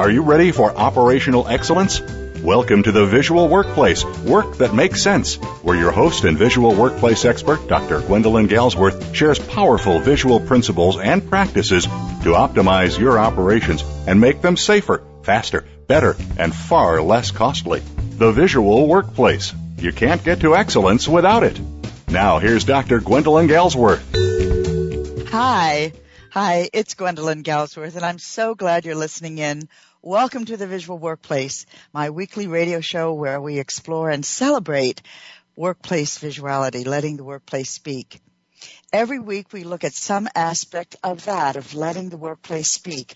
Are you ready for operational excellence? Welcome to the Visual Workplace, work that makes sense, where your host and visual workplace expert, Dr. Gwendolyn Galsworth, shares powerful visual principles and practices to optimize your operations and make them safer, faster, better, and far less costly. The Visual Workplace. You can't get to excellence without it. Now, here's Dr. Gwendolyn Galsworth. Hi. Hi, it's Gwendolyn Galsworth, and I'm so glad you're listening in. Welcome to the Visual Workplace, my weekly radio show where we explore and celebrate workplace visuality, letting the workplace speak. Every week we look at some aspect of that, of letting the workplace speak,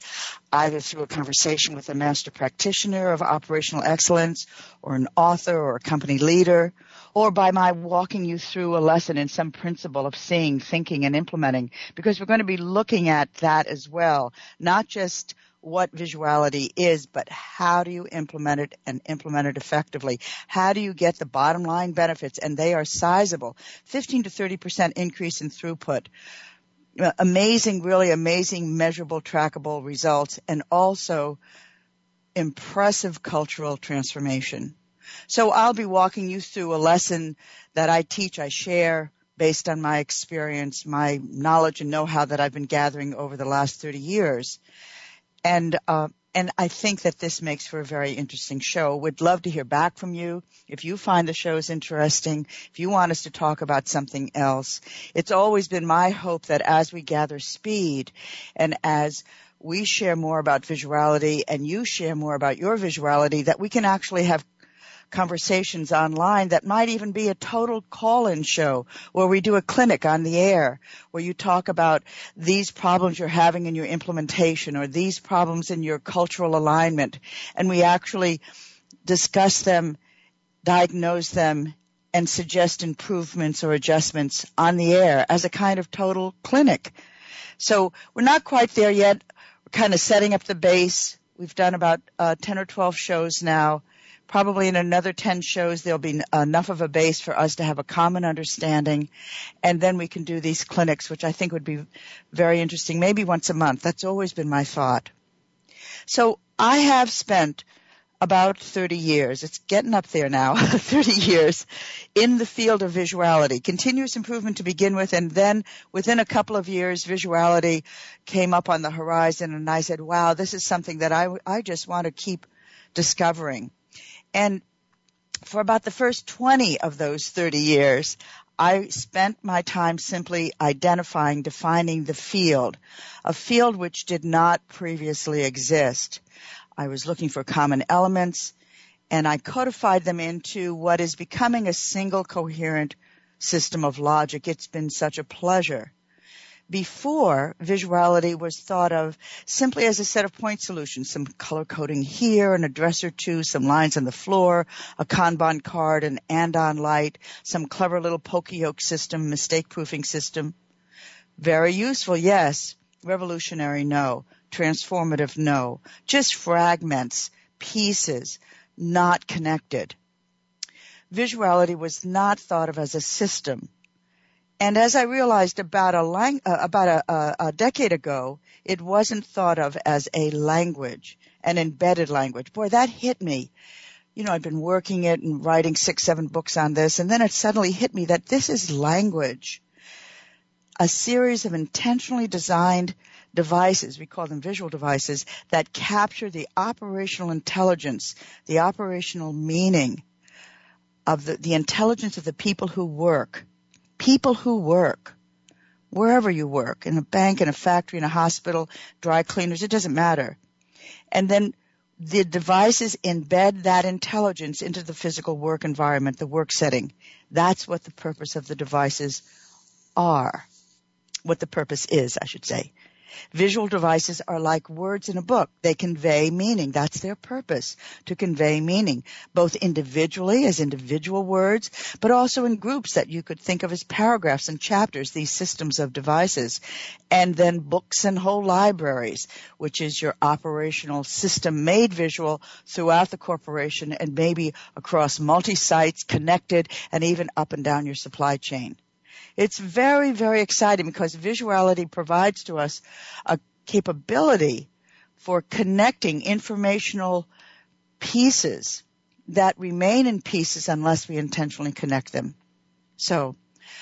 either through a conversation with a master practitioner of operational excellence, or an author or a company leader, or by my walking you through a lesson in some principle of seeing, thinking, and implementing, because we're going to be looking at that as well, not just what visuality is, but how do you implement it and implement it effectively? How do you get the bottom line benefits? And they are sizable. 15 to 30% increase in throughput. Uh, amazing, really amazing, measurable, trackable results and also impressive cultural transformation. So I'll be walking you through a lesson that I teach, I share based on my experience, my knowledge and know-how that I've been gathering over the last 30 years and uh, and I think that this makes for a very interesting show. Would love to hear back from you. If you find the shows interesting, if you want us to talk about something else, it's always been my hope that as we gather speed and as we share more about visuality and you share more about your visuality, that we can actually have conversations online that might even be a total call-in show where we do a clinic on the air where you talk about these problems you're having in your implementation or these problems in your cultural alignment and we actually discuss them, diagnose them, and suggest improvements or adjustments on the air as a kind of total clinic. So we're not quite there yet. We're kind of setting up the base. We've done about uh, 10 or 12 shows now probably in another 10 shows there'll be enough of a base for us to have a common understanding. And then we can do these clinics which I think would be very interesting. Maybe once a month. That's always been my thought. So I have spent about 30 years it's getting up there now 30 years in the field of visuality. Continuous improvement to begin with and then within a couple of years visuality came up on the horizon and I said wow this is something that I I just want to keep discovering and for about the first 20 of those 30 years, I spent my time simply identifying, defining the field, a field which did not previously exist. I was looking for common elements and I codified them into what is becoming a single coherent system of logic. It's been such a pleasure before visuality was thought of simply as a set of point solutions, some color coding here, an address or two, some lines on the floor, a Kanban card, an andon light, some clever little poka-yoke system, mistake proofing system. Very useful, yes. Revolutionary, no. Transformative, no. Just fragments, pieces, not connected. Visuality was not thought of as a system and as I realized about a lang- uh, about a, a, a decade ago, it wasn't thought of as a language, an embedded language. Boy, that hit me. You know, I've been working it and writing six, seven books on this, and then it suddenly hit me that this is language. A series of intentionally designed devices, we call them visual devices, that capture the operational intelligence, the operational meaning of the, the intelligence of the people who work people who work, wherever you work, in a bank, in a factory, in a hospital, dry cleaners, it doesn't matter. And then the devices embed that intelligence into the physical work environment, the work setting. That's what the purpose of the devices are. What the purpose is, I should say. Visual devices are like words in a book. They convey meaning. That's their purpose, to convey meaning, both individually as individual words, but also in groups that you could think of as paragraphs and chapters, these systems of devices. And then books and whole libraries, which is your operational system made visual throughout the corporation and maybe across multi-sites, connected, and even up and down your supply chain. It's very, very exciting because visuality provides to us a capability for connecting informational pieces that remain in pieces unless we intentionally connect them. So,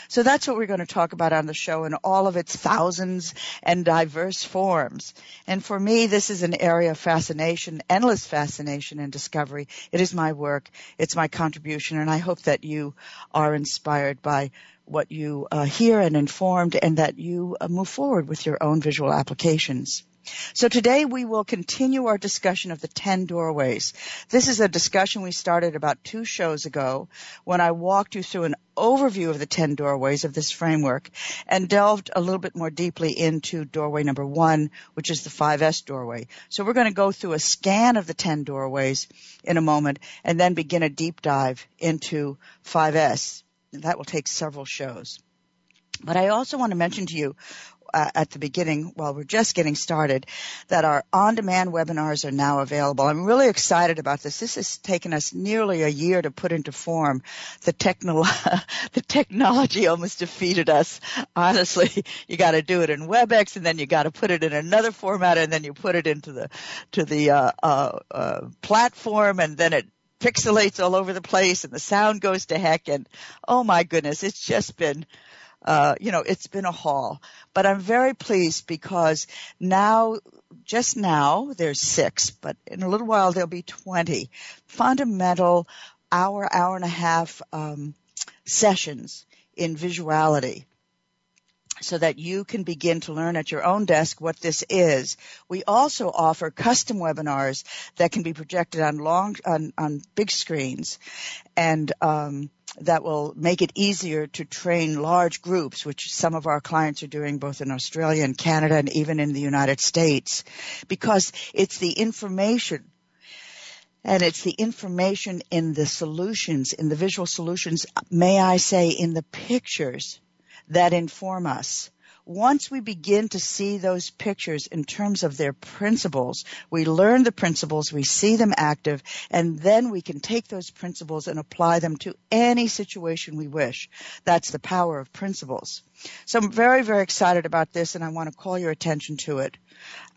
so that's what we're going to talk about on the show in all of its thousands and diverse forms. And for me, this is an area of fascination, endless fascination and discovery. It is my work. It's my contribution. And I hope that you are inspired by what you uh, hear and informed and that you uh, move forward with your own visual applications. So today we will continue our discussion of the 10 doorways. This is a discussion we started about two shows ago when I walked you through an overview of the 10 doorways of this framework and delved a little bit more deeply into doorway number one, which is the 5S doorway. So we're going to go through a scan of the 10 doorways in a moment and then begin a deep dive into 5S that will take several shows. But I also want to mention to you uh, at the beginning, while we're just getting started, that our on-demand webinars are now available. I'm really excited about this. This has taken us nearly a year to put into form. The, technolo- the technology almost defeated us. Honestly, you got to do it in WebEx, and then you got to put it in another format, and then you put it into the to the uh, uh, uh platform, and then it pixelates all over the place and the sound goes to heck and oh my goodness, it's just been uh, you know, it's been a haul, but I'm very pleased because now, just now, there's six, but in a little while there'll be 20 fundamental hour, hour and a half, um, sessions in visuality so that you can begin to learn at your own desk what this is. We also offer custom webinars that can be projected on long on, on big screens and um, that will make it easier to train large groups, which some of our clients are doing both in Australia and Canada and even in the United States, because it's the information and it's the information in the solutions, in the visual solutions, may I say, in the pictures that inform us. Once we begin to see those pictures in terms of their principles, we learn the principles, we see them active, and then we can take those principles and apply them to any situation we wish. That's the power of principles. So I'm very, very excited about this and I want to call your attention to it.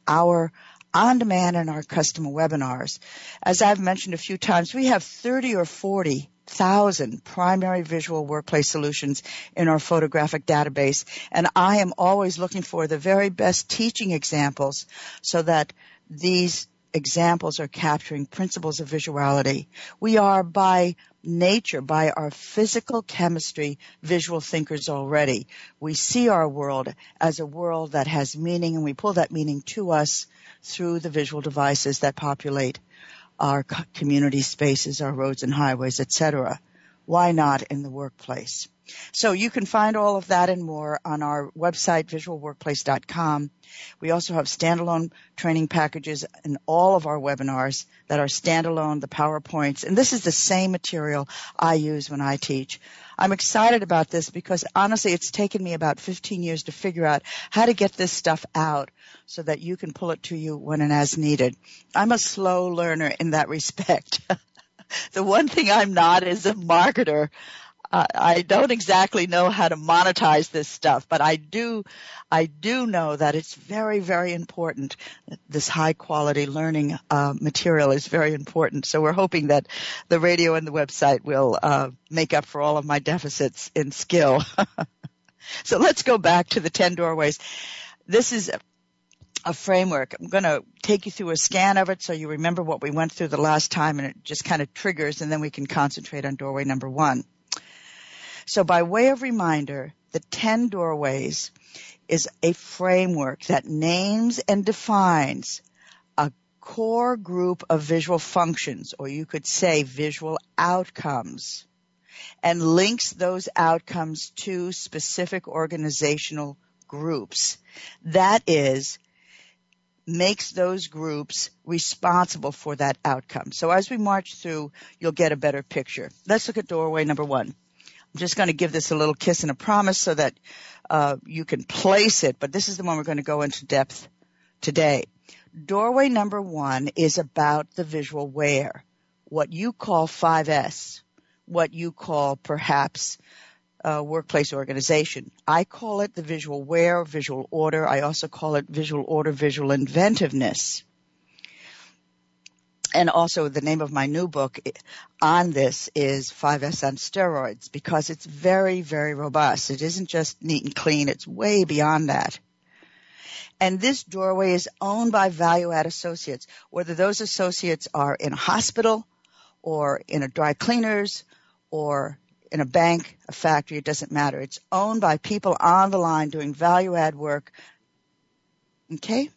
Our on demand and our custom webinars. As I've mentioned a few times, we have 30 or 40 thousand primary visual workplace solutions in our photographic database. And I am always looking for the very best teaching examples so that these examples are capturing principles of visuality. We are by nature, by our physical chemistry, visual thinkers already. We see our world as a world that has meaning and we pull that meaning to us through the visual devices that populate our community spaces, our roads and highways, etc. Why not in the workplace? So you can find all of that and more on our website, visualworkplace.com. We also have standalone training packages in all of our webinars that are standalone, the PowerPoints, and this is the same material I use when I teach. I'm excited about this because honestly, it's taken me about 15 years to figure out how to get this stuff out so that you can pull it to you when and as needed. I'm a slow learner in that respect. The one thing I'm not is a marketer. I don't exactly know how to monetize this stuff, but I do, I do know that it's very, very important. This high quality learning uh, material is very important. So we're hoping that the radio and the website will uh, make up for all of my deficits in skill. so let's go back to the 10 doorways. This is a framework. I'm going to take you through a scan of it so you remember what we went through the last time and it just kind of triggers and then we can concentrate on doorway number one. So by way of reminder, the 10 doorways is a framework that names and defines a core group of visual functions, or you could say visual outcomes, and links those outcomes to specific organizational groups. That is, makes those groups responsible for that outcome. So as we march through, you'll get a better picture. Let's look at doorway number one. I'm just going to give this a little kiss and a promise so that uh, you can place it, but this is the one we're going to go into depth today. Doorway number one is about the visual where, what you call 5S, what you call perhaps Uh, workplace organization. I call it the visual wear, visual order. I also call it visual order, visual inventiveness. And also the name of my new book on this is 5S on steroids because it's very, very robust. It isn't just neat and clean. It's way beyond that. And this doorway is owned by value add associates, whether those associates are in a hospital or in a dry cleaners or in a bank, a factory, it doesn't matter. It's owned by people on the line doing value add work. Okay?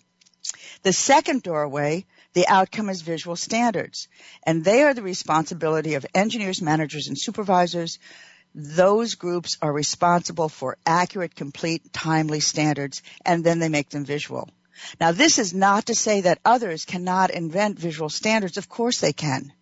The second doorway, the outcome is visual standards. And they are the responsibility of engineers, managers, and supervisors. Those groups are responsible for accurate, complete, timely standards, and then they make them visual. Now this is not to say that others cannot invent visual standards. Of course they can.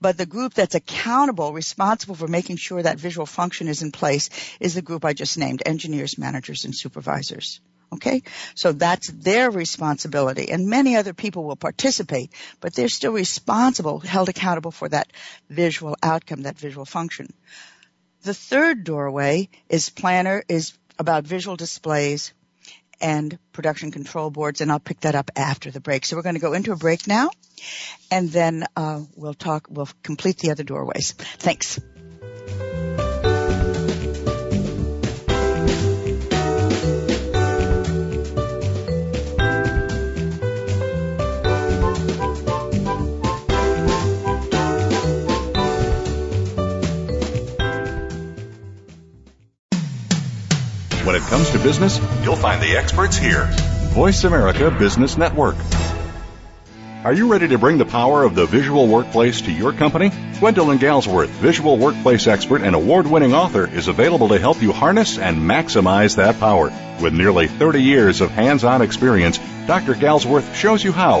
But the group that's accountable, responsible for making sure that visual function is in place is the group I just named, engineers, managers, and supervisors. Okay? So that's their responsibility. And many other people will participate, but they're still responsible, held accountable for that visual outcome, that visual function. The third doorway is planner, is about visual displays and production control boards, and I'll pick that up after the break. So we're going to go into a break now, and then uh, we'll talk. We'll complete the other doorways. Thanks. Comes to business, you'll find the experts here. Voice America Business Network. Are you ready to bring the power of the visual workplace to your company? Gwendolyn Galsworth, visual workplace expert and award winning author, is available to help you harness and maximize that power. With nearly 30 years of hands on experience, Dr. Galsworth shows you how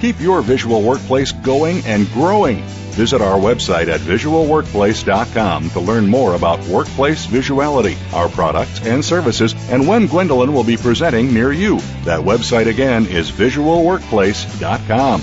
Keep your visual workplace going and growing. Visit our website at visualworkplace.com to learn more about workplace visuality, our products and services, and when Gwendolyn will be presenting near you. That website again is visualworkplace.com.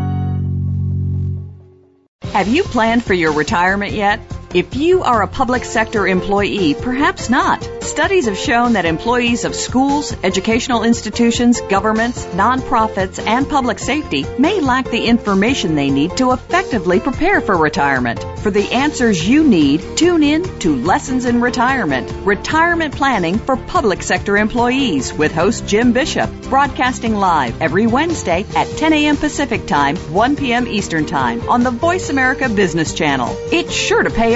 Have you planned for your retirement yet? If you are a public sector employee, perhaps not. Studies have shown that employees of schools, educational institutions, governments, nonprofits, and public safety may lack the information they need to effectively prepare for retirement. For the answers you need, tune in to Lessons in Retirement, Retirement Planning for Public Sector Employees with host Jim Bishop, broadcasting live every Wednesday at 10 a.m. Pacific Time, 1 p.m. Eastern Time on the Voice America Business Channel. It's sure to pay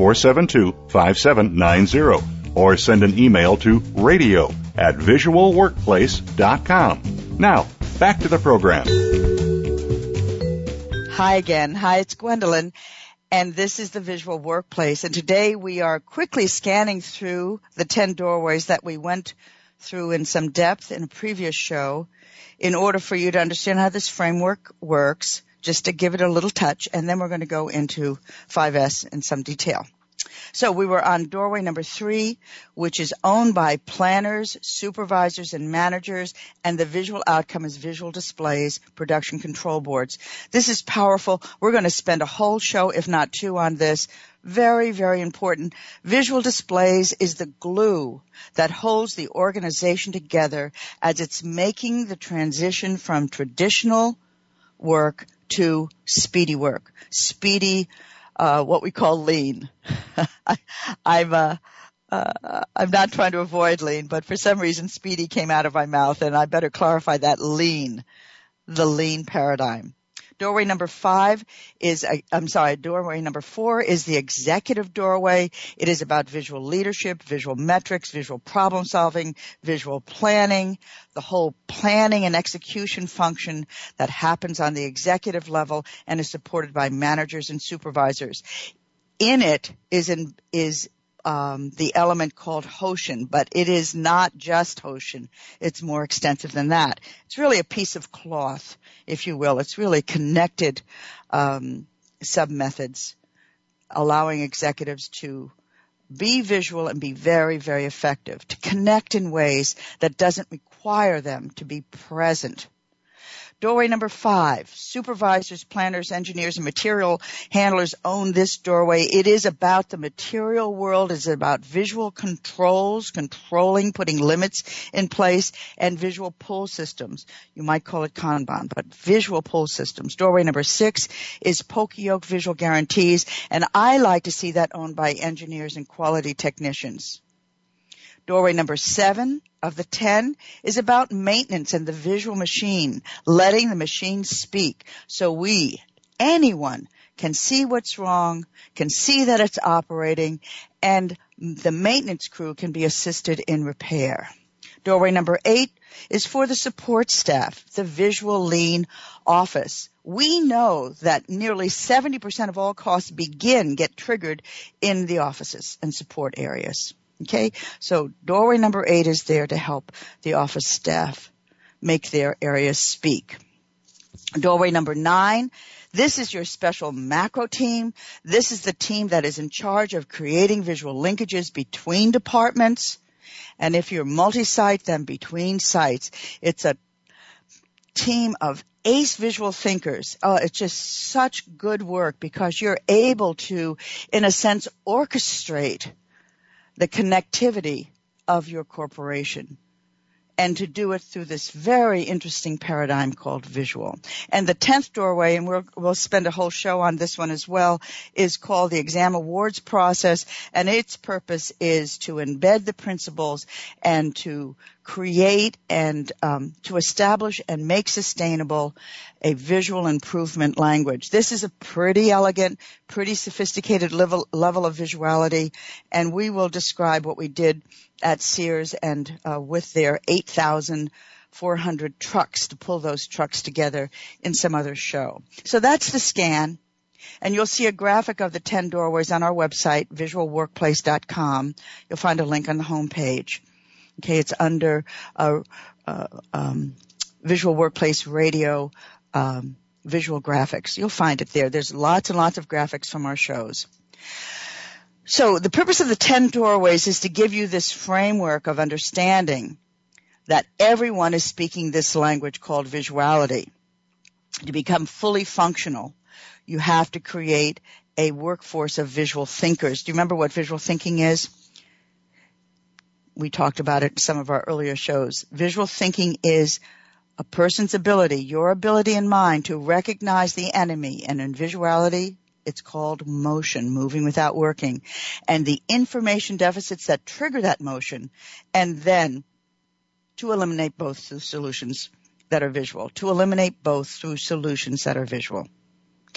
472 5790. or send an email to radio at visualworkplace.com. Now, back to the program. Hi again. Hi, it's Gwendolyn. And this is the visual workplace. And today we are quickly scanning through the 10 doorways that we went through in some depth in a previous show in order for you to understand how this framework works, just to give it a little touch. And then we're going to go into 5S in some detail. So we were on doorway number three, which is owned by planners, supervisors, and managers, and the visual outcome is visual displays, production control boards. This is powerful. We're going to spend a whole show, if not two, on this. Very, very important. Visual displays is the glue that holds the organization together as it's making the transition from traditional work to speedy work. Speedy uh, what we call lean. I, am uh, uh, I'm not trying to avoid lean, but for some reason speedy came out of my mouth, and I better clarify that lean, the lean paradigm. Doorway number five is, I'm sorry, doorway number four is the executive doorway. It is about visual leadership, visual metrics, visual problem solving, visual planning, the whole planning and execution function that happens on the executive level and is supported by managers and supervisors. In it is the element called Hoshin, but it is not just Hoshin. It's more extensive than that. It's really a piece of cloth, if you will. It's really connected um, sub methods, allowing executives to be visual and be very, very effective, to connect in ways that doesn't require them to be present Doorway number five, supervisors, planners, engineers, and material handlers own this doorway. It is about the material world. It's about visual controls, controlling, putting limits in place, and visual pull systems. You might call it Kanban, but visual pull systems. Doorway number six is Poka-Yoke Visual Guarantees, and I like to see that owned by engineers and quality technicians. Doorway number seven of the 10 is about maintenance and the visual machine, letting the machine speak. So we, anyone, can see what's wrong, can see that it's operating, and the maintenance crew can be assisted in repair. Doorway number eight is for the support staff, the visual lean office. We know that nearly 70% of all costs begin, get triggered in the offices and support areas. Okay, so doorway number eight is there to help the office staff make their areas speak. Doorway number nine, this is your special macro team. This is the team that is in charge of creating visual linkages between departments. And if you're multi-site, then between sites. It's a team of ace visual thinkers. Oh, it's just such good work because you're able to, in a sense, orchestrate the connectivity of your corporation and to do it through this very interesting paradigm called visual. And the tenth doorway, and we'll, we'll spend a whole show on this one as well, is called the exam awards process, and its purpose is to embed the principles and to create and um, to establish and make sustainable a visual improvement language. This is a pretty elegant, pretty sophisticated level, level of visuality, and we will describe what we did at Sears and uh, with their 8,400 trucks to pull those trucks together in some other show. So that's the scan. And you'll see a graphic of the 10 doorways on our website, visualworkplace.com. You'll find a link on the home page. Okay, it's under uh, uh, um, Visual Workplace Radio um, visual graphics. You'll find it there. There's lots and lots of graphics from our shows. So the purpose of the 10 doorways is to give you this framework of understanding that everyone is speaking this language called visuality. To become fully functional, you have to create a workforce of visual thinkers. Do you remember what visual thinking is? We talked about it in some of our earlier shows. Visual thinking is a person's ability, your ability and mine to recognize the enemy. And in visuality, it's called motion, moving without working. And the information deficits that trigger that motion. And then to eliminate both through solutions that are visual. To eliminate both through solutions that are visual.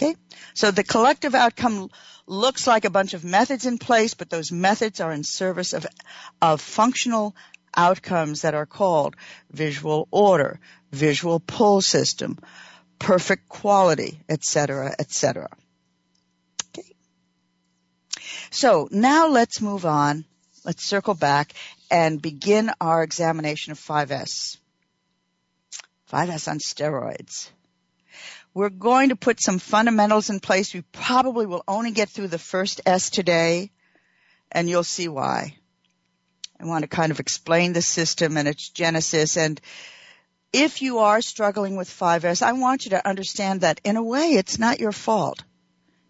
Okay? So the collective outcome looks like a bunch of methods in place, but those methods are in service of, of functional outcomes that are called visual order, visual pull system, perfect quality, etc., etc. Okay. So now let's move on. Let's circle back and begin our examination of 5S. 5S on steroids. We're going to put some fundamentals in place. We probably will only get through the first S today, and you'll see why. I want to kind of explain the system and its genesis. And if you are struggling with 5S, I want you to understand that in a way, it's not your fault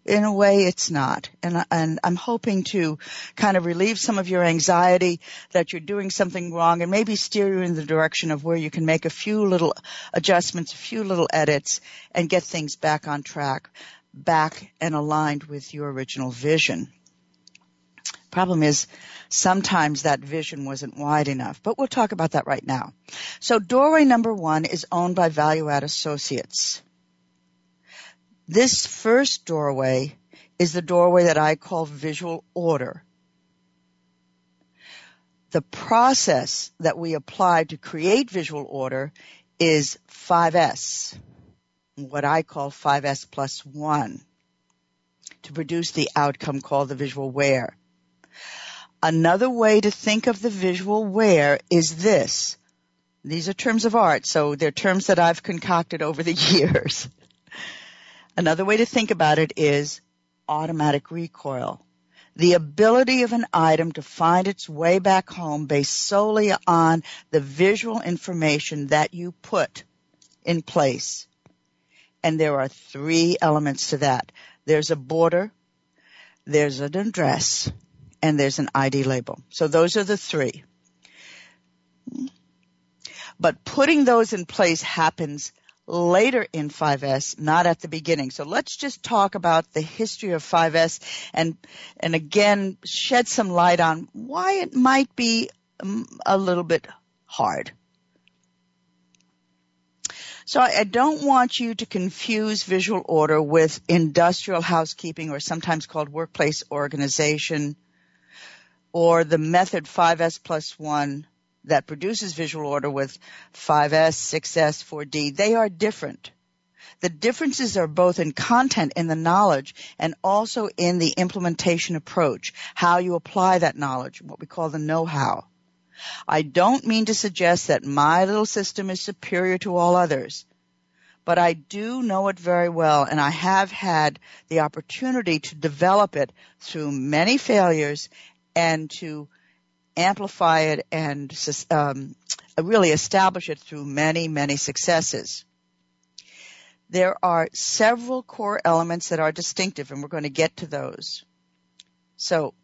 in a way it's not. And, and I'm hoping to kind of relieve some of your anxiety that you're doing something wrong and maybe steer you in the direction of where you can make a few little adjustments, a few little edits and get things back on track, back and aligned with your original vision. Problem is, sometimes that vision wasn't wide enough, but we'll talk about that right now. So doorway number one is owned by Value Add Associates. This first doorway is the doorway that I call visual order. The process that we apply to create visual order is 5S, what I call 5S plus 1, to produce the outcome called the visual where. Another way to think of the visual where is this. These are terms of art, so they're terms that I've concocted over the years. Another way to think about it is automatic recoil. The ability of an item to find its way back home based solely on the visual information that you put in place. And there are three elements to that. There's a border, there's an address, and there's an ID label. So those are the three. But putting those in place happens later in 5S, not at the beginning. So let's just talk about the history of 5S and, and again, shed some light on why it might be um, a little bit hard. So I don't want you to confuse visual order with industrial housekeeping or sometimes called workplace organization or the method 5S plus 1 that produces visual order with 5S, 6S, 4D, they are different. The differences are both in content in the knowledge and also in the implementation approach, how you apply that knowledge, what we call the know-how. I don't mean to suggest that my little system is superior to all others, but I do know it very well and I have had the opportunity to develop it through many failures and to amplify it and um, really establish it through many, many successes. There are several core elements that are distinctive, and we're going to get to those. So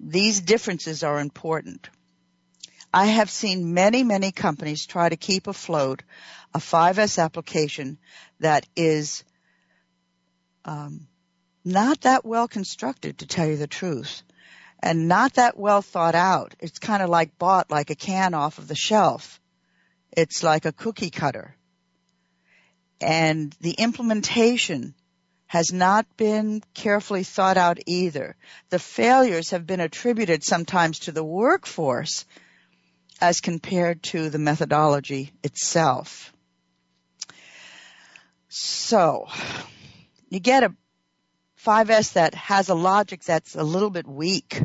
these differences are important. I have seen many, many companies try to keep afloat a 5S application that is um, not that well constructed, to tell you the truth and not that well thought out. It's kind of like bought like a can off of the shelf. It's like a cookie cutter. And the implementation has not been carefully thought out either. The failures have been attributed sometimes to the workforce as compared to the methodology itself. So, you get a 5S that has a logic that's a little bit weak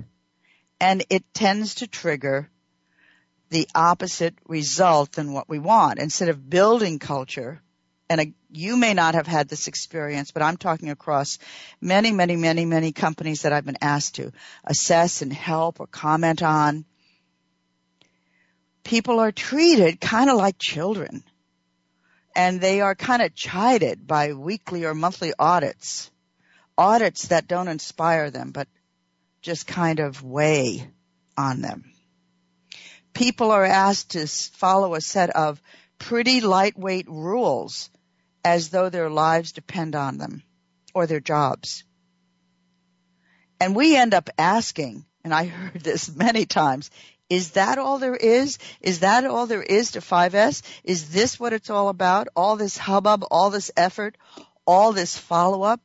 and it tends to trigger the opposite result than what we want. Instead of building culture, and a, you may not have had this experience, but I'm talking across many, many, many, many companies that I've been asked to assess and help or comment on. People are treated kind of like children and they are kind of chided by weekly or monthly audits audits that don't inspire them, but just kind of weigh on them. People are asked to follow a set of pretty lightweight rules as though their lives depend on them or their jobs. And we end up asking, and I heard this many times, is that all there is? Is that all there is to 5S? Is this what it's all about? All this hubbub, all this effort, all this follow up?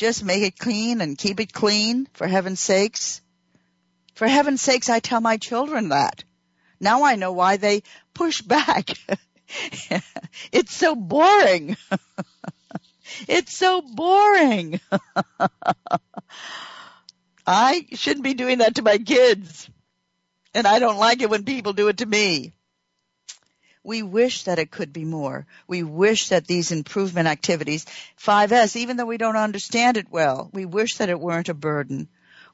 Just make it clean and keep it clean, for heaven's sakes. For heaven's sakes, I tell my children that. Now I know why they push back. it's so boring. it's so boring. I shouldn't be doing that to my kids. And I don't like it when people do it to me. We wish that it could be more. We wish that these improvement activities, 5S, even though we don't understand it well, we wish that it weren't a burden.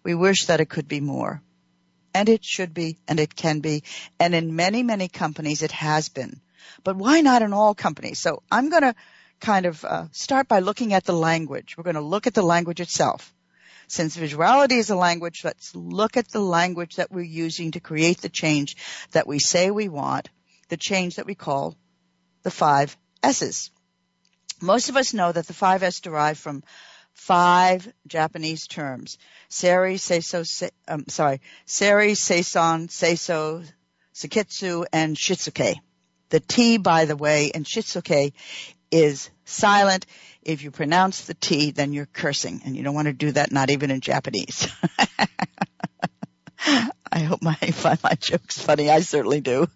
We wish that it could be more. And it should be, and it can be. And in many, many companies it has been. But why not in all companies? So I'm going to kind of uh, start by looking at the language. We're going to look at the language itself. Since visuality is a language, let's look at the language that we're using to create the change that we say we want, the change that we call the five S's. Most of us know that the five S derive from five Japanese terms. Seiri, Seiso, se, um, sorry, Seiri, Seison, Seiso, Seiketsu, and Shitsuke. The T, by the way, in Shitsuke is silent. If you pronounce the T, then you're cursing, and you don't want to do that, not even in Japanese. I hope my, find my jokes funny. I certainly do.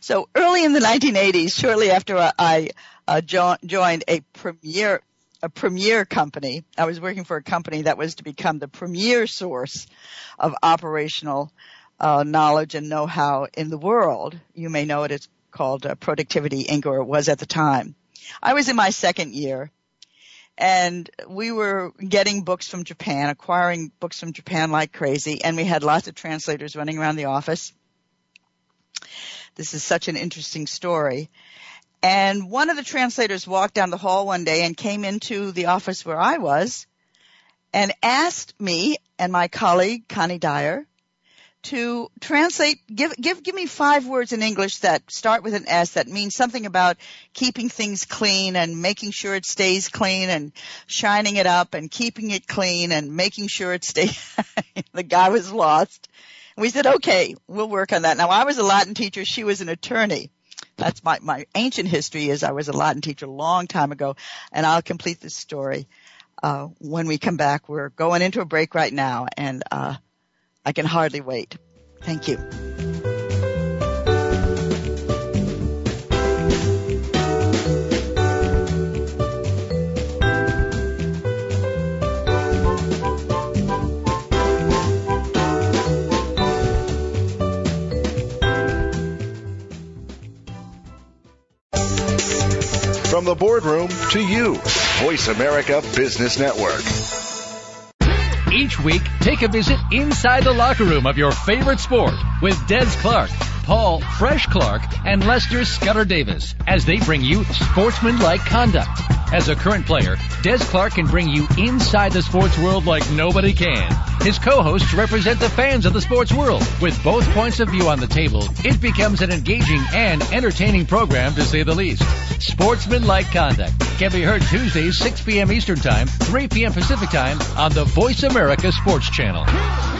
So early in the 1980s, shortly after I uh, jo- joined a premier a premier company, I was working for a company that was to become the premier source of operational uh, knowledge and know-how in the world. You may know it. It's called uh, Productivity Inc. or it was at the time. I was in my second year and we were getting books from Japan, acquiring books from Japan like crazy, and we had lots of translators running around the office. This is such an interesting story. And one of the translators walked down the hall one day and came into the office where I was and asked me and my colleague, Connie Dyer, to translate, give, give, give me five words in English that start with an S that means something about keeping things clean and making sure it stays clean and shining it up and keeping it clean and making sure it stays. the guy was lost. We said, okay, we'll work on that. Now I was a Latin teacher. She was an attorney. That's my, my ancient history is I was a Latin teacher a long time ago and I'll complete this story, uh, when we come back. We're going into a break right now and, uh, I can hardly wait. Thank you. From the boardroom to you, Voice America Business Network. Each week, take a visit inside the locker room of your favorite sport with Des Clark, Paul Fresh Clark, and Lester Scudder Davis as they bring you sportsman-like conduct. As a current player, Des Clark can bring you inside the sports world like nobody can. His co-hosts represent the fans of the sports world. With both points of view on the table, it becomes an engaging and entertaining program to say the least. Sportsman-like conduct can be heard Tuesdays 6 p.m. Eastern Time, 3 p.m. Pacific Time on the Voice America Sports Channel.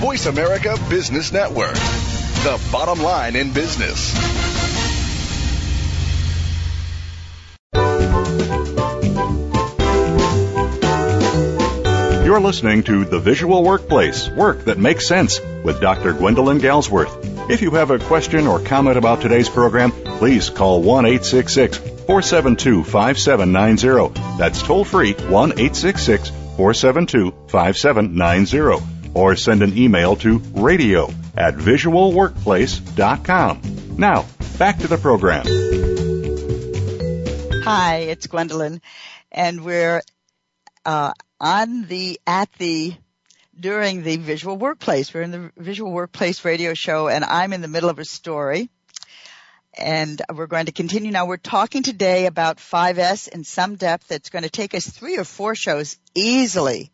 Voice America Business Network, the bottom line in business. You're listening to The Visual Workplace Work That Makes Sense with Dr. Gwendolyn Galsworth. If you have a question or comment about today's program, please call 1 866 472 5790. That's toll free 1 866 472 5790. Or send an email to radio at visualworkplace.com. Now, back to the program. Hi, it's Gwendolyn, and we're uh, on the at the during the visual workplace. We're in the visual workplace radio show and I'm in the middle of a story. And we're going to continue now. We're talking today about 5S in some depth. It's going to take us three or four shows easily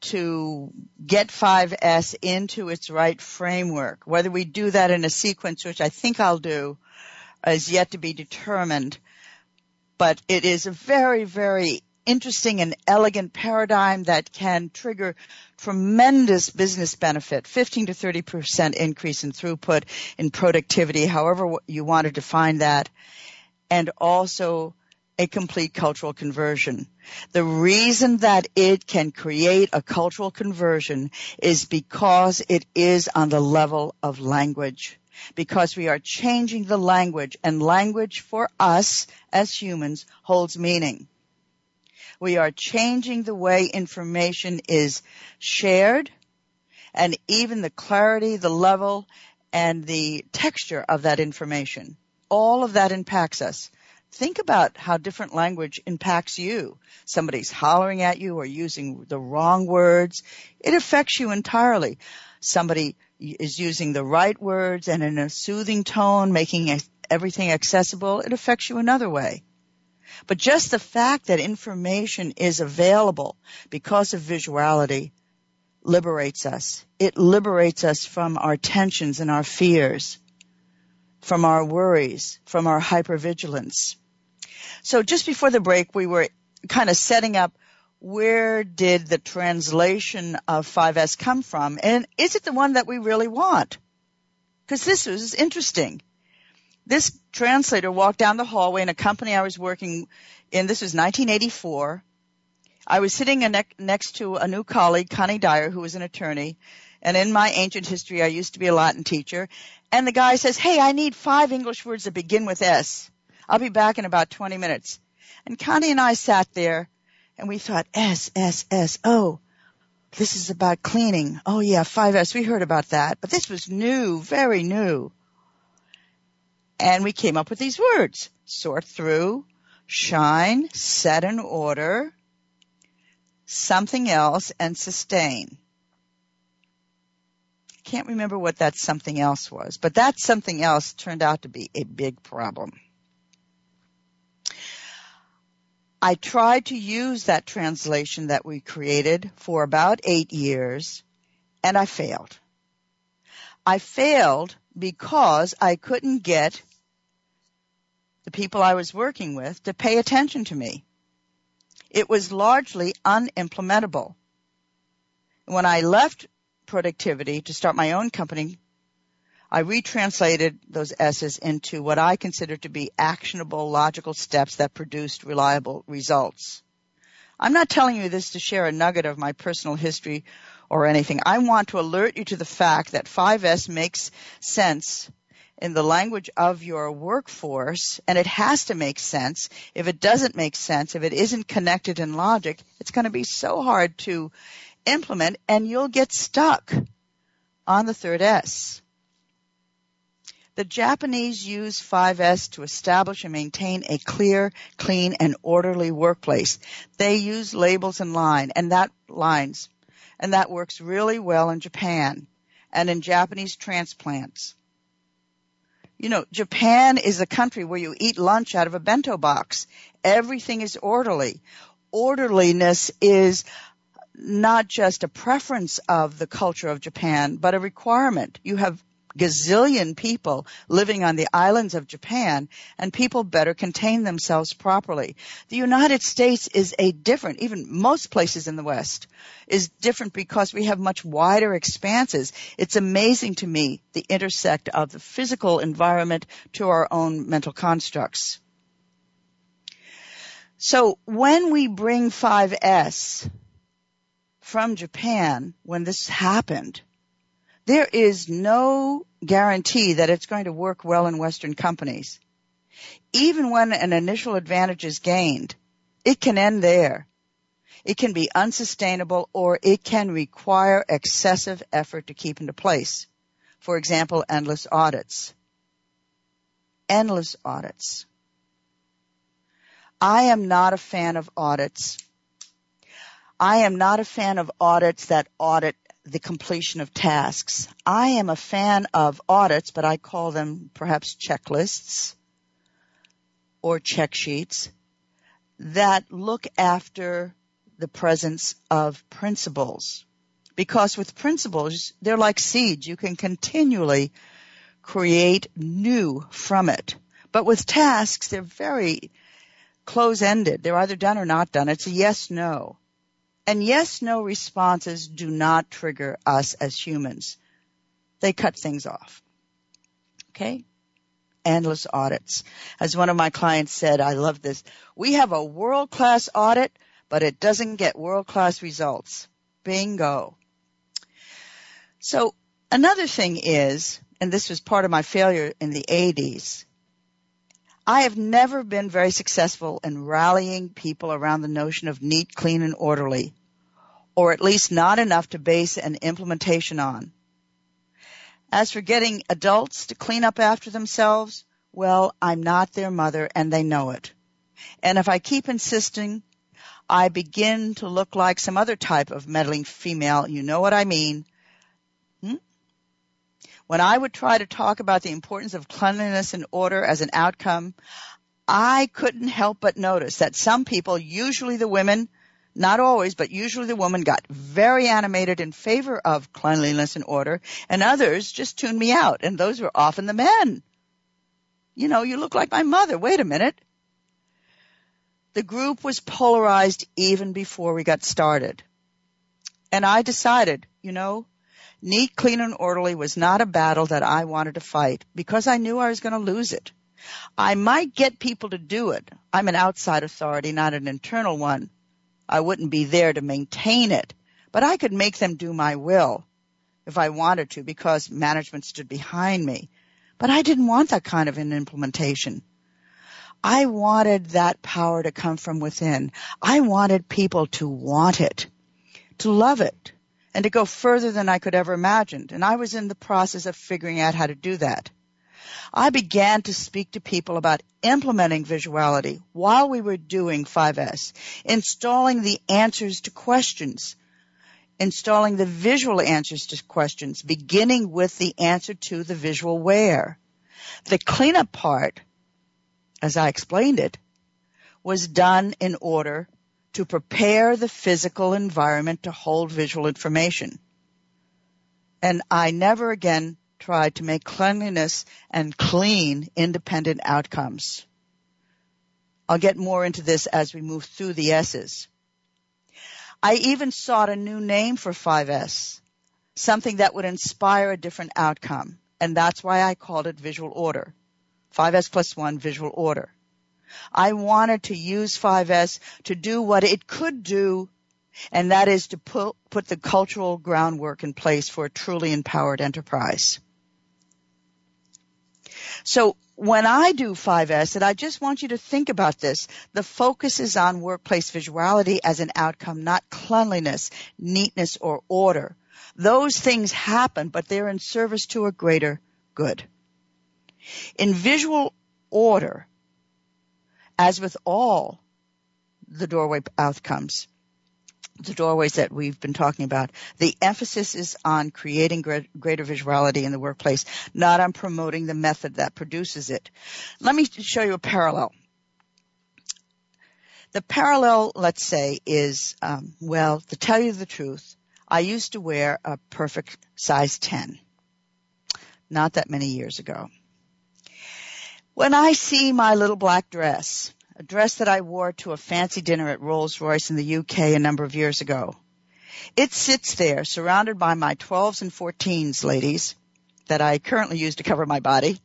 to get 5S into its right framework. Whether we do that in a sequence, which I think I'll do, is yet to be determined. But it is a very, very interesting and elegant paradigm that can trigger tremendous business benefit, 15 to 30% increase in throughput, in productivity, however you want to define that, and also a complete cultural conversion. The reason that it can create a cultural conversion is because it is on the level of language. Because we are changing the language and language for us as humans holds meaning. We are changing the way information is shared and even the clarity, the level, and the texture of that information. All of that impacts us. Think about how different language impacts you. Somebody's hollering at you or using the wrong words. It affects you entirely. Somebody is using the right words and in a soothing tone, making everything accessible. It affects you another way. But just the fact that information is available because of visuality liberates us. It liberates us from our tensions and our fears, from our worries, from our hypervigilance. So just before the break, we were kind of setting up where did the translation of 5S come from? And is it the one that we really want? Because this was interesting this translator walked down the hallway in a company I was working in. This was 1984. I was sitting next to a new colleague, Connie Dyer, who was an attorney. And in my ancient history, I used to be a Latin teacher. And the guy says, Hey, I need five English words that begin with S. I'll be back in about 20 minutes. And Connie and I sat there and we thought, S, S, S, oh, this is about cleaning. Oh yeah, 5S. We heard about that. But this was new, very new. And we came up with these words. Sort through, shine, set in order, something else, and sustain. Can't remember what that something else was, but that something else turned out to be a big problem. I tried to use that translation that we created for about eight years and I failed. I failed because I couldn't get the people I was working with to pay attention to me. It was largely unimplementable. When I left productivity to start my own company, I retranslated those S's into what I consider to be actionable, logical steps that produced reliable results. I'm not telling you this to share a nugget of my personal history or anything. I want to alert you to the fact that 5S makes sense in the language of your workforce, and it has to make sense. If it doesn't make sense, if it isn't connected in logic, it's going to be so hard to implement, and you'll get stuck on the third S. The Japanese use 5S to establish and maintain a clear, clean, and orderly workplace. They use labels and line and that lines, and that works really well in Japan and in Japanese transplants. You know, Japan is a country where you eat lunch out of a bento box. Everything is orderly. Orderliness is not just a preference of the culture of Japan, but a requirement. You have gazillion people living on the islands of Japan and people better contain themselves properly. The United States is a different, even most places in the West is different because we have much wider expanses. It's amazing to me the intersect of the physical environment to our own mental constructs. So when we bring 5S from Japan, when this happened, there is no guarantee that it's going to work well in Western companies. Even when an initial advantage is gained, it can end there. It can be unsustainable or it can require excessive effort to keep into place. For example, endless audits. Endless audits. I am not a fan of audits. I am not a fan of audits that audit the completion of tasks. I am a fan of audits, but I call them perhaps checklists or check sheets that look after the presence of principles. Because with principles, they're like seeds. You can continually create new from it. But with tasks, they're very close ended. They're either done or not done. It's a yes, no. And yes, no responses do not trigger us as humans. They cut things off. Okay? Endless audits. As one of my clients said, I love this. We have a world class audit, but it doesn't get world class results. Bingo. So another thing is, and this was part of my failure in the 80s, I have never been very successful in rallying people around the notion of neat, clean, and orderly, or at least not enough to base an implementation on. As for getting adults to clean up after themselves, well, I'm not their mother and they know it. And if I keep insisting, I begin to look like some other type of meddling female. You know what I mean. Hmm? When I would try to talk about the importance of cleanliness and order as an outcome, I couldn't help but notice that some people, usually the women, not always, but usually the women got very animated in favor of cleanliness and order, and others just tuned me out, and those were often the men. You know, you look like my mother. Wait a minute. The group was polarized even before we got started. And I decided, you know, Neat, clean, and orderly was not a battle that I wanted to fight because I knew I was going to lose it. I might get people to do it. I'm an outside authority, not an internal one. I wouldn't be there to maintain it, but I could make them do my will if I wanted to because management stood behind me. But I didn't want that kind of an implementation. I wanted that power to come from within. I wanted people to want it, to love it, and to go further than I could ever imagined. And I was in the process of figuring out how to do that. I began to speak to people about implementing visuality while we were doing 5S, installing the answers to questions, installing the visual answers to questions, beginning with the answer to the visual where. The cleanup part, as I explained it, was done in order to prepare the physical environment to hold visual information. And I never again tried to make cleanliness and clean independent outcomes. I'll get more into this as we move through the S's. I even sought a new name for 5S, something that would inspire a different outcome. And that's why I called it visual order. 5S plus 1 visual order. I wanted to use 5S to do what it could do, and that is to put, put the cultural groundwork in place for a truly empowered enterprise. So when I do 5S, and I just want you to think about this, the focus is on workplace visuality as an outcome, not cleanliness, neatness, or order. Those things happen, but they're in service to a greater good. In visual order, as with all the doorway outcomes, the doorways that we've been talking about, the emphasis is on creating greater visuality in the workplace, not on promoting the method that produces it. Let me show you a parallel. The parallel, let's say, is, um, well, to tell you the truth, I used to wear a perfect size 10. not that many years ago. When I see my little black dress, a dress that I wore to a fancy dinner at Rolls Royce in the UK a number of years ago, it sits there surrounded by my 12s and 14s, ladies, that I currently use to cover my body.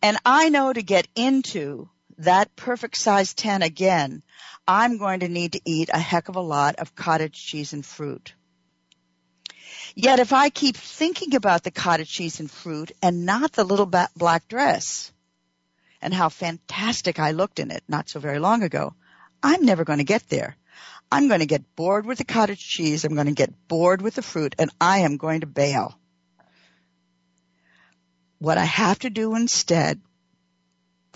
And I know to get into that perfect size 10 again, I'm going to need to eat a heck of a lot of cottage cheese and fruit. Yet if I keep thinking about the cottage cheese and fruit and not the little black dress and how fantastic I looked in it not so very long ago, I'm never going to get there. I'm going to get bored with the cottage cheese. I'm going to get bored with the fruit and I am going to bail. What I have to do instead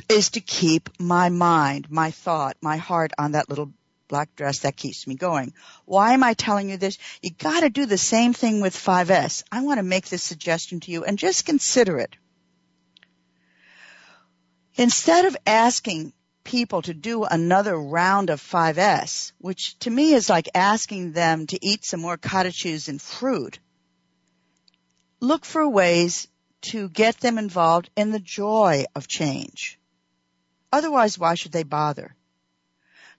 is to keep my mind, my thought, my heart on that little black dress that keeps me going. Why am I telling you this? You gotta do the same thing with 5S. I want to make this suggestion to you and just consider it. Instead of asking people to do another round of 5S, which to me is like asking them to eat some more cottage cheese and fruit, look for ways to get them involved in the joy of change. Otherwise, why should they bother?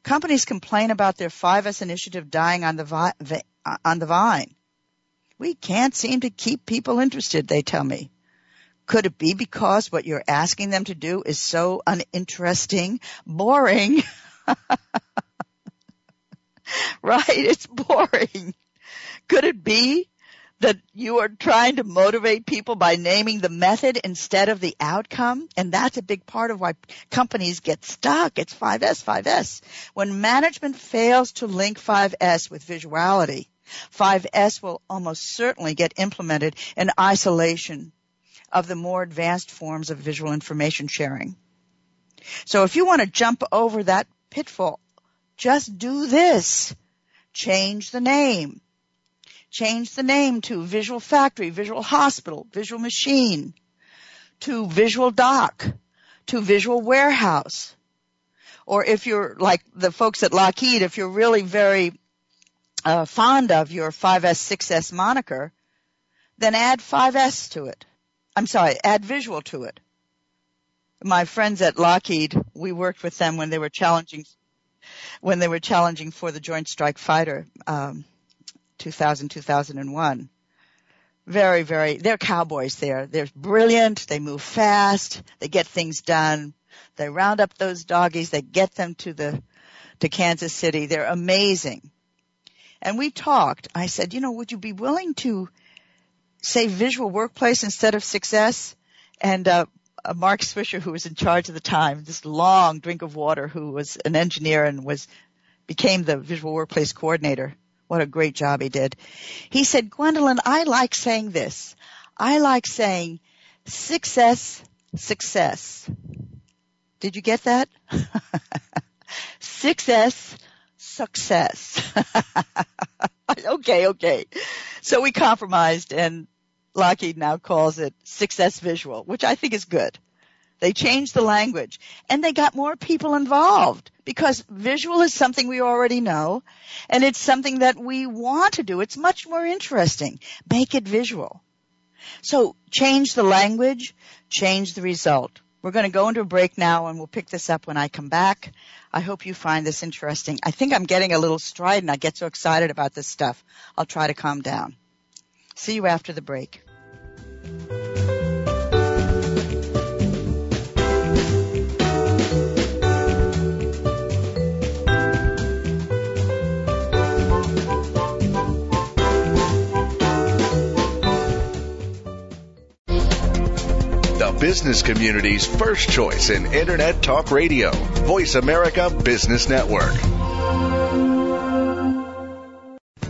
Companies complain about their 5S initiative dying on the, vi- on the vine. We can't seem to keep people interested, they tell me. Could it be because what you're asking them to do is so uninteresting, boring? right? It's boring. Could it be that you are trying to motivate people by naming the method instead of the outcome. And that's a big part of why companies get stuck. It's 5S, 5S. When management fails to link 5S with visuality, 5S will almost certainly get implemented in isolation of the more advanced forms of visual information sharing. So if you want to jump over that pitfall, just do this. Change the name change the name to Visual Factory, Visual Hospital, Visual Machine, to Visual Dock, to Visual Warehouse. Or if you're like the folks at Lockheed, if you're really very uh, fond of your 5S, 6S moniker, then add 5S to it. I'm sorry, add visual to it. My friends at Lockheed, we worked with them when they were challenging, when they were challenging for the Joint Strike Fighter. Um, 2000, 2001. Very, very, they're cowboys there. They're brilliant. They move fast. They get things done. They round up those doggies. They get them to the, to Kansas City. They're amazing. And we talked. I said, you know, would you be willing to say visual workplace instead of success. And, uh, uh, Mark Swisher, who was in charge at the time, this long drink of water, who was an engineer and was became the visual workplace coordinator. What a great job he did. He said, Gwendolyn, I like saying this. I like saying success, success. Did you get that? success, success. okay, okay. So we compromised and Lockheed now calls it success visual, which I think is good. They changed the language and they got more people involved because visual is something we already know and it's something that we want to do. It's much more interesting. Make it visual. So change the language, change the result. We're going to go into a break now and we'll pick this up when I come back. I hope you find this interesting. I think I'm getting a little strident. I get so excited about this stuff. I'll try to calm down. See you after the break. The business community's first choice in Internet Talk Radio, Voice America Business Network.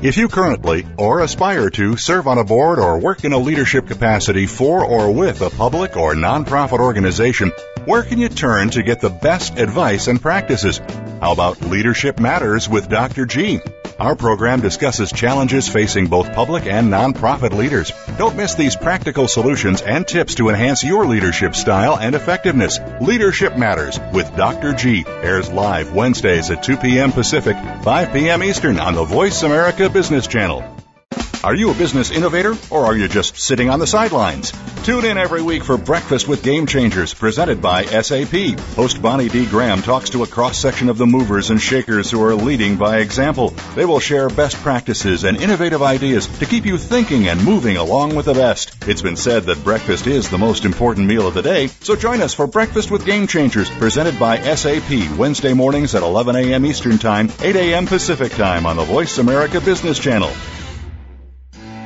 If you currently or aspire to serve on a board or work in a leadership capacity for or with a public or nonprofit organization, where can you turn to get the best advice and practices? How about Leadership Matters with Dr. G? Our program discusses challenges facing both public and nonprofit leaders. Don't miss these practical solutions and tips to enhance your leadership style and effectiveness. Leadership Matters with Dr. G airs live Wednesdays at 2 p.m. Pacific, 5 p.m. Eastern on the Voice America Business Channel. Are you a business innovator or are you just sitting on the sidelines? Tune in every week for Breakfast with Game Changers presented by SAP. Host Bonnie D. Graham talks to a cross section of the movers and shakers who are leading by example. They will share best practices and innovative ideas to keep you thinking and moving along with the best. It's been said that breakfast is the most important meal of the day, so join us for Breakfast with Game Changers presented by SAP Wednesday mornings at 11 a.m. Eastern Time, 8 a.m. Pacific Time on the Voice America Business Channel.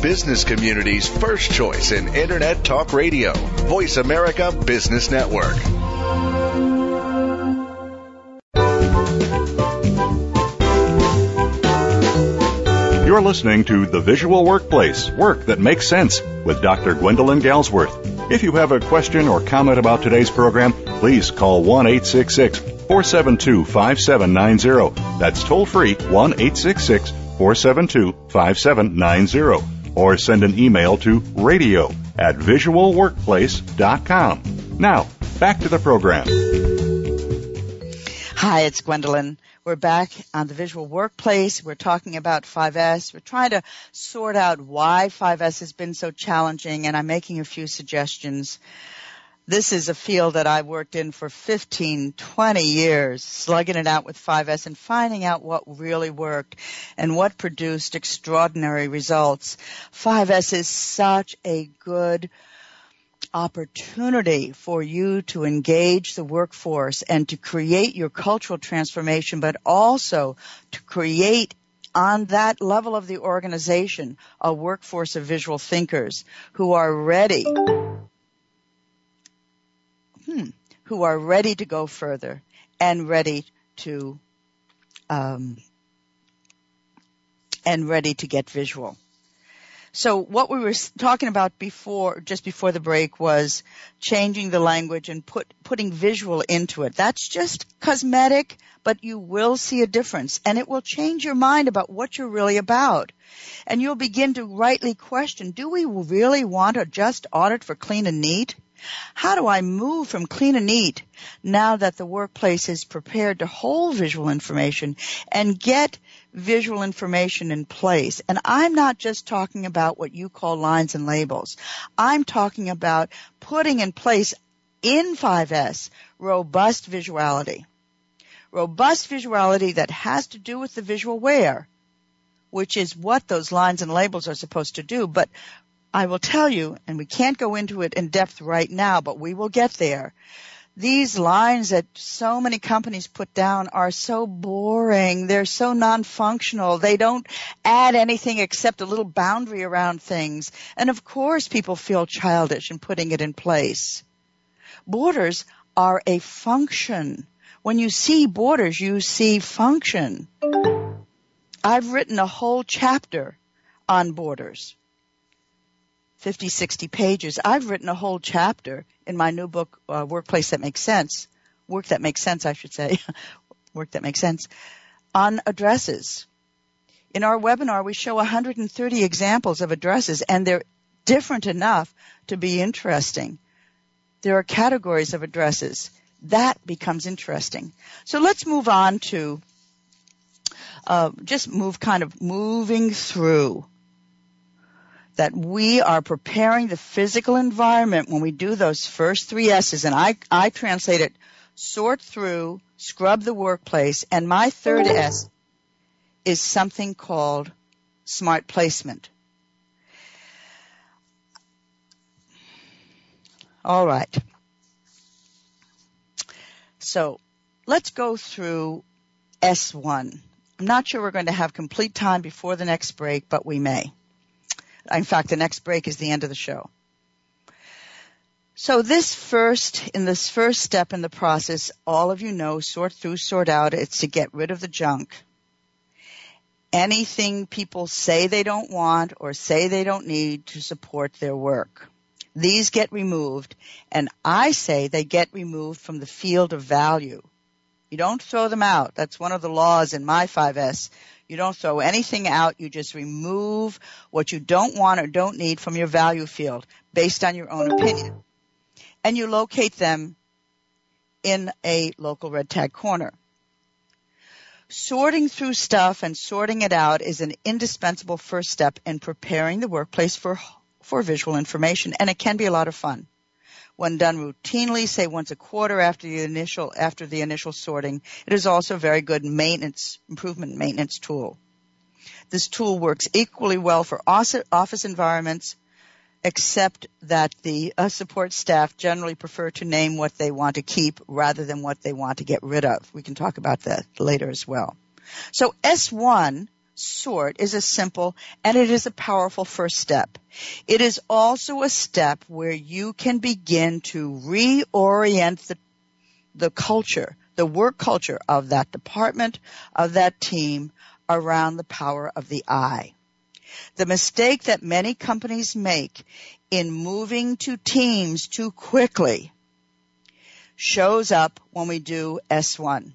business community's first choice in Internet Talk Radio. Voice America Business Network. You're listening to The Visual Workplace Work That Makes Sense with Dr. Gwendolyn Galsworth. If you have a question or comment about today's program, please call 1 866 472 5790. That's toll free 1 866 472 5790 or send an email to radio at visualworkplace.com. Now, back to the program. Hi, it's Gwendolyn. We're back on the visual workplace. We're talking about 5S. We're trying to sort out why 5S has been so challenging, and I'm making a few suggestions this is a field that I worked in for 15, 20 years, slugging it out with 5S and finding out what really worked and what produced extraordinary results. 5S is such a good opportunity for you to engage the workforce and to create your cultural transformation, but also to create on that level of the organization a workforce of visual thinkers who are ready hmm, who are ready to go further and ready to um, and ready to get visual. So what we were talking about before, just before the break, was changing the language and put, putting visual into it. That's just cosmetic, but you will see a difference, and it will change your mind about what you're really about. And you'll begin to rightly question: Do we really want a just audit for clean and neat? How do I move from clean and neat now that the workplace is prepared to hold visual information and get visual information in place? And I'm not just talking about what you call lines and labels. I'm talking about putting in place in 5S robust visuality. Robust visuality that has to do with the visual where, which is what those lines and labels are supposed to do, but I will tell you, and we can't go into it in depth right now, but we will get there. These lines that so many companies put down are so boring. They're so non-functional. They don't add anything except a little boundary around things. And of course people feel childish in putting it in place. Borders are a function. When you see borders, you see function. I've written a whole chapter on borders. 50, 60 pages. I've written a whole chapter in my new book, uh, Workplace That Makes Sense. Work That Makes Sense, I should say. Work That Makes Sense. On addresses. In our webinar, we show 130 examples of addresses and they're different enough to be interesting. There are categories of addresses. That becomes interesting. So let's move on to uh, just move kind of moving through that we are preparing the physical environment when we do those first three S's. And I, I translate it sort through, scrub the workplace. And my third S is something called smart placement. All right. So let's go through S1. I'm not sure we're going to have complete time before the next break, but we may. In fact, the next break is the end of the show. So this first, in this first step in the process, all of you know, sort through, sort out, it's to get rid of the junk. Anything people say they don't want or say they don't need to support their work. These get removed, and I say they get removed from the field of value. You don't throw them out. That's one of the laws in my 5S. You don't throw anything out. You just remove what you don't want or don't need from your value field based on your own opinion and you locate them in a local red tag corner. Sorting through stuff and sorting it out is an indispensable first step in preparing the workplace for, for visual information, and it can be a lot of fun. When done routinely, say once a quarter after the initial, after the initial sorting, it is also a very good maintenance, improvement maintenance tool. This tool works equally well for office environments, except that the uh, support staff generally prefer to name what they want to keep rather than what they want to get rid of. We can talk about that later as well. So S1 sort is a simple and it is a powerful first step. It is also a step where you can begin to reorient the, the culture, the work culture of that department, of that team around the power of the I. The mistake that many companies make in moving to teams too quickly shows up when we do S1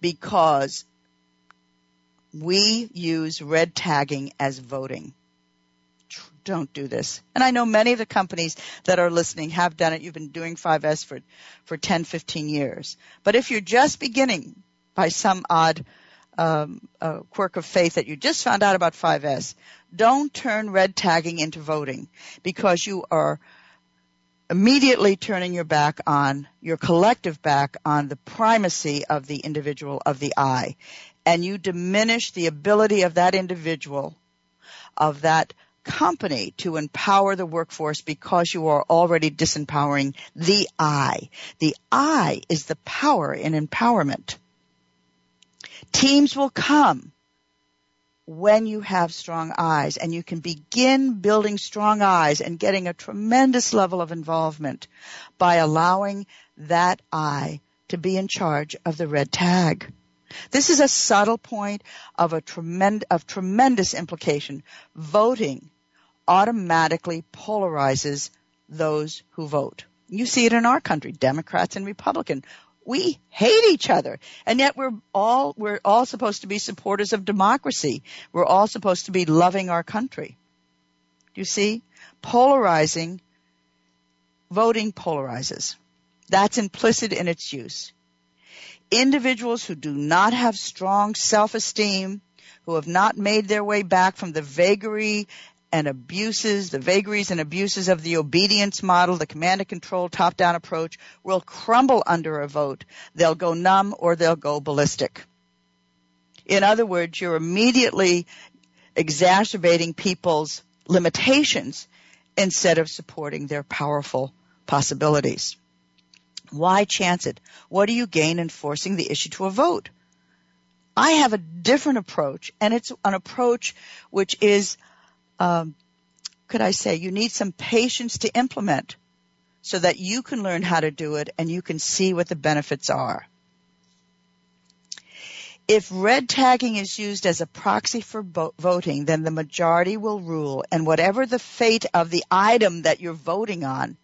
because we use red tagging as voting. Don't do this. And I know many of the companies that are listening have done it. You've been doing 5S for, for 10, 15 years. But if you're just beginning by some odd um, a quirk of faith that you just found out about 5S, don't turn red tagging into voting because you are immediately turning your back on your collective back on the primacy of the individual of the I and you diminish the ability of that individual of that company to empower the workforce because you are already disempowering the I. The I is the power in empowerment. Teams will come when you have strong eyes and you can begin building strong eyes and getting a tremendous level of involvement by allowing that I to be in charge of the red tag. This is a subtle point of a tremendous, of tremendous implication. Voting automatically polarizes those who vote. You see it in our country, Democrats and Republicans we hate each other and yet we're all we're all supposed to be supporters of democracy. We're all supposed to be loving our country. You see? Polarizing voting polarizes. That's implicit in its use individuals who do not have strong self-esteem who have not made their way back from the vagary and abuses, the vagaries and abuses of the obedience model, the command and control top down approach will crumble under a vote. They'll go numb or they'll go ballistic. In other words, you're immediately exacerbating people's limitations instead of supporting their powerful possibilities. Why chance it? What do you gain in forcing the issue to a vote? I have a different approach, and it's an approach which is um, could I say, you need some patience to implement so that you can learn how to do it and you can see what the benefits are. If red tagging is used as a proxy for voting, then the majority will rule, and whatever the fate of the item that you're voting on,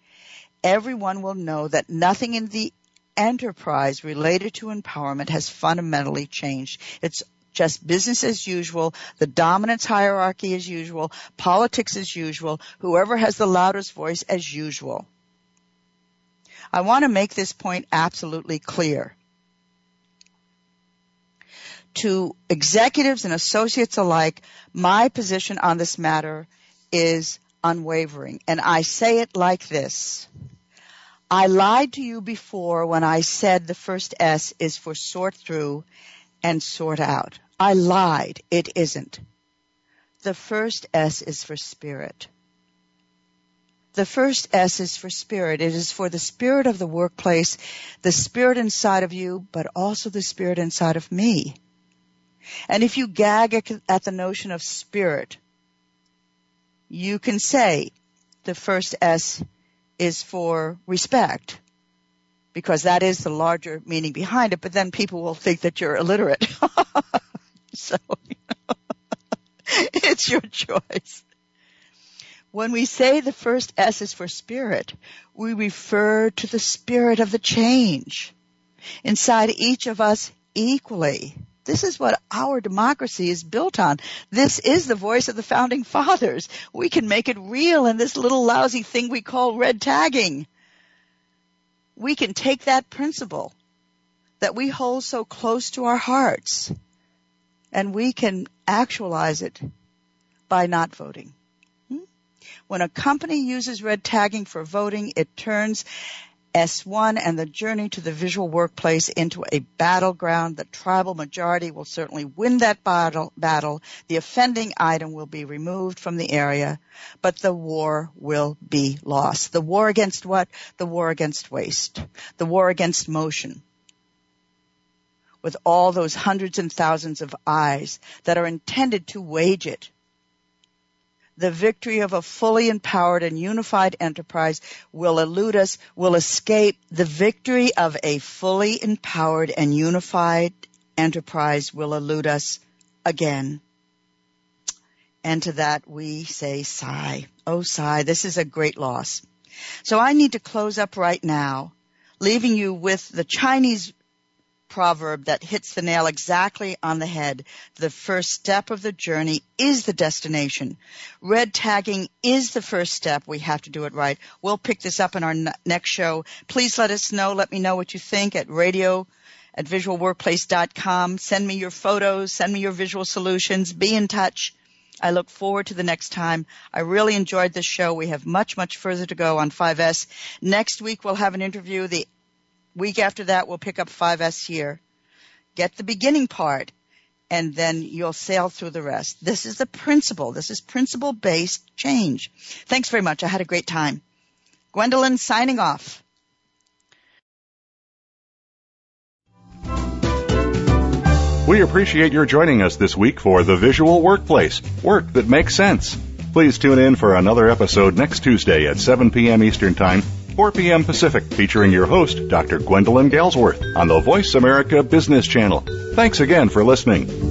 everyone will know that nothing in the enterprise related to empowerment has fundamentally changed. It's just business as usual, the dominance hierarchy as usual, politics as usual, whoever has the loudest voice as usual. I want to make this point absolutely clear. To executives and associates alike, my position on this matter is unwavering. And I say it like this. I lied to you before when I said the first S is for sort through and sort out. I lied. It isn't. The first S is for spirit. The first S is for spirit. It is for the spirit of the workplace, the spirit inside of you, but also the spirit inside of me. And if you gag at the notion of spirit, you can say the first S is for respect because that is the larger meaning behind it, but then people will think that you're illiterate. so, it's your choice. When we say the first S is for spirit, we refer to the spirit of the change inside each of us equally. This is what our democracy is built on. This is the voice of the founding fathers. We can make it real in this little lousy thing we call red tagging. We can take that principle that we hold so close to our hearts and we can actualize it by not voting. Hmm? When a company uses red tagging for voting, it turns S1 and the journey to the visual workplace into a battleground. The tribal majority will certainly win that battle, battle. The offending item will be removed from the area, but the war will be lost. The war against what? The war against waste. The war against motion. With all those hundreds and thousands of eyes that are intended to wage it the victory of a fully empowered and unified enterprise will elude us, will escape. The victory of a fully empowered and unified enterprise will elude us again. And to that we say sigh. Oh sigh, this is a great loss. So I need to close up right now, leaving you with the Chinese proverb that hits the nail exactly on the head. The first step of the journey is the destination. Red tagging is the first step. We have to do it right. We'll pick this up in our next show. Please let us know. Let me know what you think at radio at visualworkplace.com. Send me your photos. Send me your visual solutions. Be in touch. I look forward to the next time. I really enjoyed this show. We have much, much further to go on 5S. Next week we'll have an interview. The Week after that, we'll pick up 5S here. Get the beginning part, and then you'll sail through the rest. This is the principle. This is principle based change. Thanks very much. I had a great time. Gwendolyn signing off. We appreciate your joining us this week for The Visual Workplace, work that makes sense. Please tune in for another episode next Tuesday at 7 p.m. Eastern Time 4 p.m. Pacific, featuring your host, Dr. Gwendolyn Galsworth, on the Voice America Business Channel. Thanks again for listening.